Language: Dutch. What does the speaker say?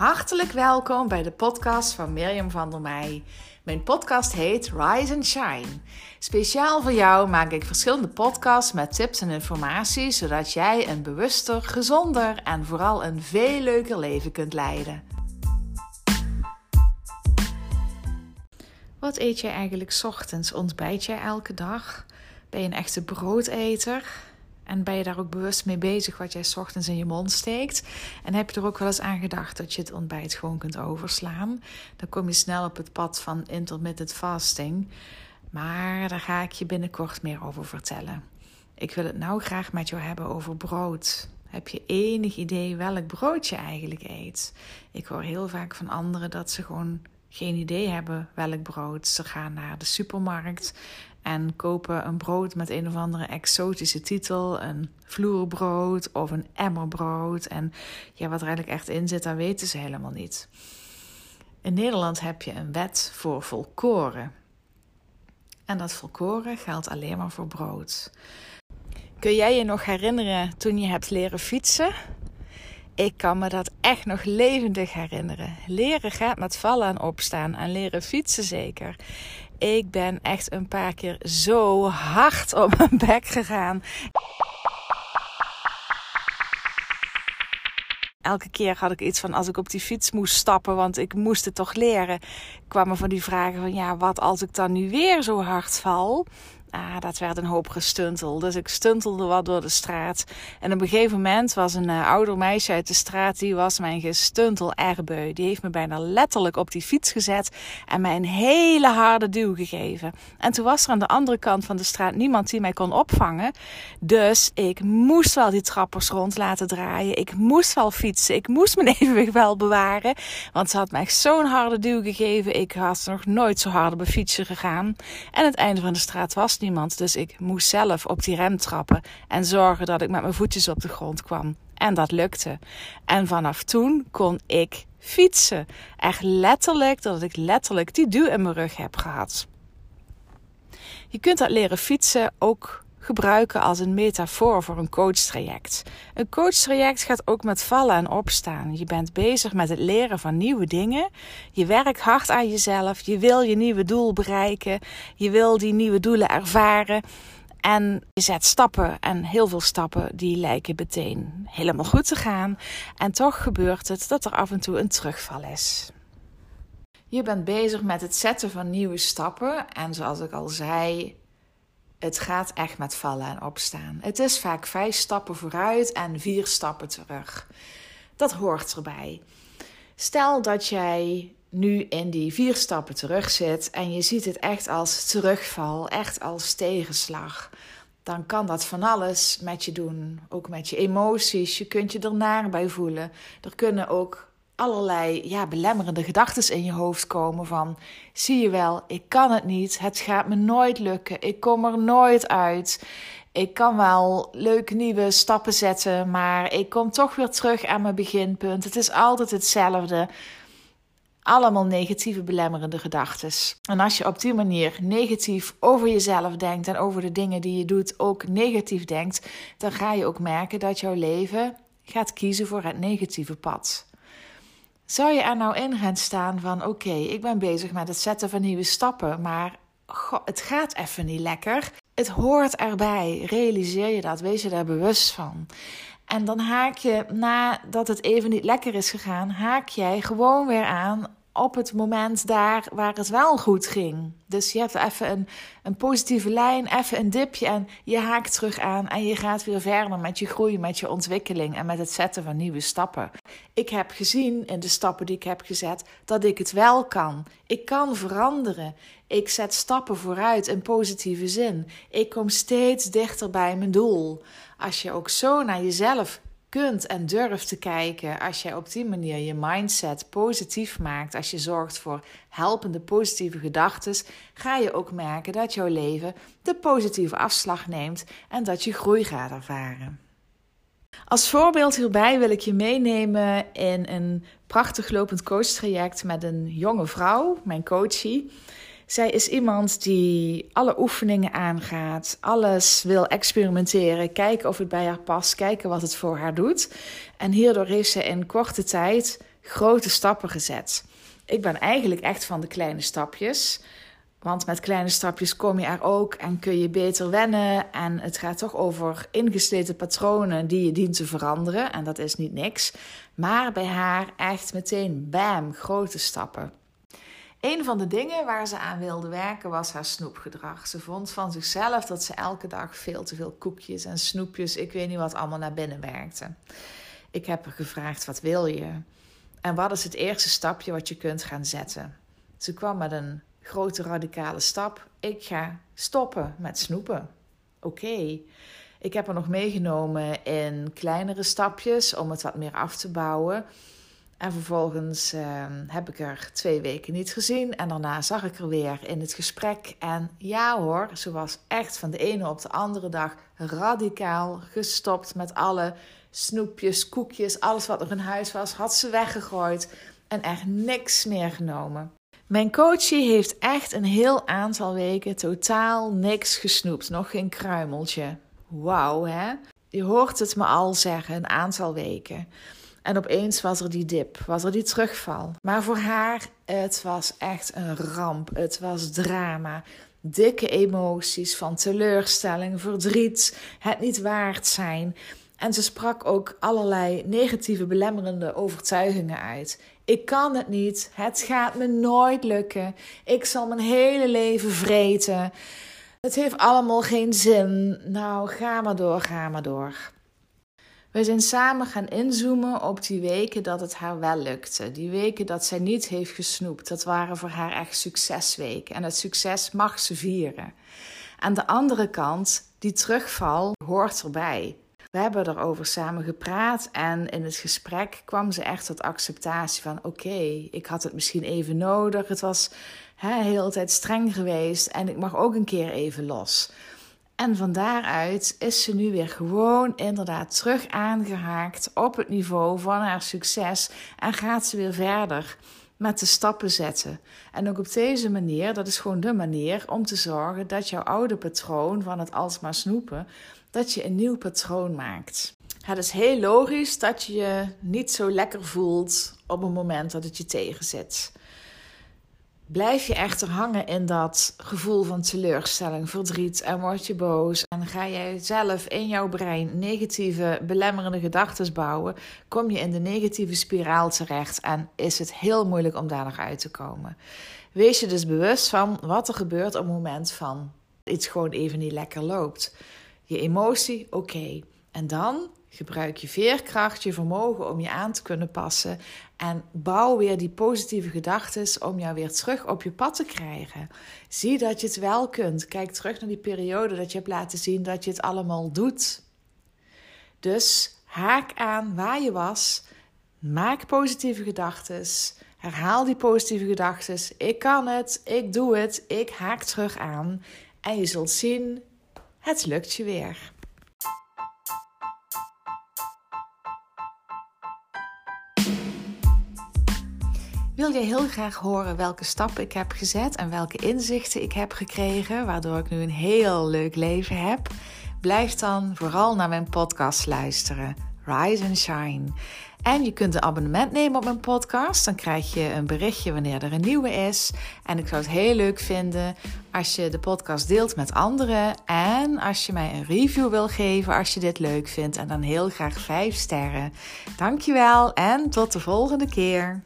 Hartelijk welkom bij de podcast van Mirjam van der Meij. Mijn podcast heet Rise and Shine. Speciaal voor jou maak ik verschillende podcasts met tips en informatie, zodat jij een bewuster, gezonder en vooral een veel leuker leven kunt leiden. Wat eet jij eigenlijk ochtends? Ontbijt jij elke dag? Ben je een echte broodeter? En ben je daar ook bewust mee bezig wat jij ochtends in je mond steekt? En heb je er ook wel eens aan gedacht dat je het ontbijt gewoon kunt overslaan? Dan kom je snel op het pad van intermittent fasting. Maar daar ga ik je binnenkort meer over vertellen. Ik wil het nou graag met jou hebben over brood. Heb je enig idee welk brood je eigenlijk eet? Ik hoor heel vaak van anderen dat ze gewoon geen idee hebben welk brood. Ze gaan naar de supermarkt en kopen een brood met een of andere exotische titel, een vloerbrood of een emmerbrood. En ja, wat er eigenlijk echt in zit, dat weten ze helemaal niet. In Nederland heb je een wet voor volkoren. En dat volkoren geldt alleen maar voor brood. Kun jij je nog herinneren toen je hebt leren fietsen? Ik kan me dat echt nog levendig herinneren. Leren gaat met vallen en opstaan en leren fietsen zeker. Ik ben echt een paar keer zo hard op mijn bek gegaan. Elke keer had ik iets van als ik op die fiets moest stappen, want ik moest het toch leren. kwamen van die vragen van ja, wat als ik dan nu weer zo hard val? Ah, dat werd een hoop gestuntel. Dus ik stuntelde wat door de straat. En op een gegeven moment was een uh, ouder meisje uit de straat, die was mijn gestuntel erbeu. Die heeft me bijna letterlijk op die fiets gezet en mij een hele harde duw gegeven. En toen was er aan de andere kant van de straat niemand die mij kon opvangen. Dus ik moest wel die trappers rond laten draaien. Ik moest wel fietsen. Ik moest mijn evenwicht wel bewaren. Want ze had mij zo'n harde duw gegeven. Ik was nog nooit zo hard op een gegaan. En het einde van de straat was niemand. Dus ik moest zelf op die rem trappen en zorgen dat ik met mijn voetjes op de grond kwam. En dat lukte. En vanaf toen kon ik fietsen. Echt letterlijk, dat ik letterlijk die duw in mijn rug heb gehad. Je kunt dat leren fietsen ook gebruiken als een metafoor voor een coachtraject. Een coachtraject gaat ook met vallen en opstaan. Je bent bezig met het leren van nieuwe dingen. Je werkt hard aan jezelf. Je wil je nieuwe doel bereiken. Je wil die nieuwe doelen ervaren. En je zet stappen en heel veel stappen die lijken meteen helemaal goed te gaan. En toch gebeurt het dat er af en toe een terugval is. Je bent bezig met het zetten van nieuwe stappen. En zoals ik al zei, het gaat echt met vallen en opstaan. Het is vaak vijf stappen vooruit en vier stappen terug. Dat hoort erbij. Stel dat jij nu in die vier stappen terug zit en je ziet het echt als terugval, echt als tegenslag. Dan kan dat van alles met je doen. Ook met je emoties. Je kunt je er naar bij voelen. Er kunnen ook allerlei ja, belemmerende gedachten in je hoofd komen van zie je wel, ik kan het niet, het gaat me nooit lukken, ik kom er nooit uit. Ik kan wel leuke nieuwe stappen zetten, maar ik kom toch weer terug aan mijn beginpunt. Het is altijd hetzelfde. Allemaal negatieve belemmerende gedachten. En als je op die manier negatief over jezelf denkt en over de dingen die je doet ook negatief denkt, dan ga je ook merken dat jouw leven gaat kiezen voor het negatieve pad. Zou je er nou in gaan staan van: oké, ik ben bezig met het zetten van nieuwe stappen, maar het gaat even niet lekker. Het hoort erbij. Realiseer je dat, wees je daar bewust van. En dan haak je, nadat het even niet lekker is gegaan, haak jij gewoon weer aan op het moment daar waar het wel goed ging. Dus je hebt even een, een positieve lijn, even een dipje en je haakt terug aan en je gaat weer verder met je groei, met je ontwikkeling en met het zetten van nieuwe stappen. Ik heb gezien in de stappen die ik heb gezet dat ik het wel kan. Ik kan veranderen. Ik zet stappen vooruit in positieve zin. Ik kom steeds dichter bij mijn doel. Als je ook zo naar jezelf kunt en durft te kijken als jij op die manier je mindset positief maakt, als je zorgt voor helpende positieve gedachten, ga je ook merken dat jouw leven de positieve afslag neemt en dat je groei gaat ervaren. Als voorbeeld hierbij wil ik je meenemen in een prachtig lopend coachtraject met een jonge vrouw, mijn coachie. Zij is iemand die alle oefeningen aangaat, alles wil experimenteren, kijken of het bij haar past, kijken wat het voor haar doet. En hierdoor heeft ze in korte tijd grote stappen gezet. Ik ben eigenlijk echt van de kleine stapjes. Want met kleine stapjes kom je er ook en kun je beter wennen. En het gaat toch over ingesleten patronen die je dient te veranderen. En dat is niet niks. Maar bij haar echt meteen bam, grote stappen. Een van de dingen waar ze aan wilde werken was haar snoepgedrag. Ze vond van zichzelf dat ze elke dag veel te veel koekjes en snoepjes, ik weet niet wat, allemaal naar binnen werkte. Ik heb haar gevraagd: wat wil je? En wat is het eerste stapje wat je kunt gaan zetten? Ze kwam met een grote radicale stap. Ik ga stoppen met snoepen. Oké. Ik heb er nog meegenomen in kleinere stapjes om het wat meer af te bouwen. En vervolgens uh, heb ik er twee weken niet gezien. En daarna zag ik er weer in het gesprek. En ja hoor, ze was echt van de ene op de andere dag radicaal gestopt met alle snoepjes, koekjes, alles wat nog in huis was, had ze weggegooid en echt niks meer genomen. Mijn coachie heeft echt een heel aantal weken totaal niks gesnoept, nog geen kruimeltje. Wauw, hè? Je hoort het me al zeggen, een aantal weken. En opeens was er die dip, was er die terugval. Maar voor haar, het was echt een ramp. Het was drama. Dikke emoties van teleurstelling, verdriet, het niet waard zijn. En ze sprak ook allerlei negatieve belemmerende overtuigingen uit. Ik kan het niet. Het gaat me nooit lukken. Ik zal mijn hele leven vreten. Het heeft allemaal geen zin. Nou, ga maar door, ga maar door. We zijn samen gaan inzoomen op die weken dat het haar wel lukte. Die weken dat zij niet heeft gesnoept. Dat waren voor haar echt succesweken. En het succes mag ze vieren. Aan de andere kant, die terugval hoort erbij. We hebben erover samen gepraat en in het gesprek kwam ze echt tot acceptatie van: oké, ik had het misschien even nodig. Het was hè, de hele tijd streng geweest en ik mag ook een keer even los. En van daaruit is ze nu weer gewoon inderdaad terug aangehaakt op het niveau van haar succes en gaat ze weer verder met de stappen zetten. En ook op deze manier, dat is gewoon de manier om te zorgen dat jouw oude patroon van het alsmaar snoepen, dat je een nieuw patroon maakt. Het is heel logisch dat je je niet zo lekker voelt op het moment dat het je tegenzit. Blijf je echter hangen in dat gevoel van teleurstelling, verdriet en word je boos en ga jij zelf in jouw brein negatieve, belemmerende gedachten bouwen, kom je in de negatieve spiraal terecht en is het heel moeilijk om daar nog uit te komen. Wees je dus bewust van wat er gebeurt op het moment van iets gewoon even niet lekker loopt. Je emotie, oké. En dan gebruik je veerkracht, je vermogen om je aan te kunnen passen. En bouw weer die positieve gedachten om jou weer terug op je pad te krijgen. Zie dat je het wel kunt. Kijk terug naar die periode dat je hebt laten zien dat je het allemaal doet. Dus haak aan waar je was. Maak positieve gedachten. Herhaal die positieve gedachten. Ik kan het, ik doe het, ik haak terug aan. En je zult zien het lukt je weer. Wil je heel graag horen welke stappen ik heb gezet en welke inzichten ik heb gekregen, waardoor ik nu een heel leuk leven heb? Blijf dan vooral naar mijn podcast luisteren. Rise and Shine. En je kunt een abonnement nemen op mijn podcast. Dan krijg je een berichtje wanneer er een nieuwe is. En ik zou het heel leuk vinden als je de podcast deelt met anderen. En als je mij een review wil geven als je dit leuk vindt. En dan heel graag 5 sterren. Dankjewel en tot de volgende keer.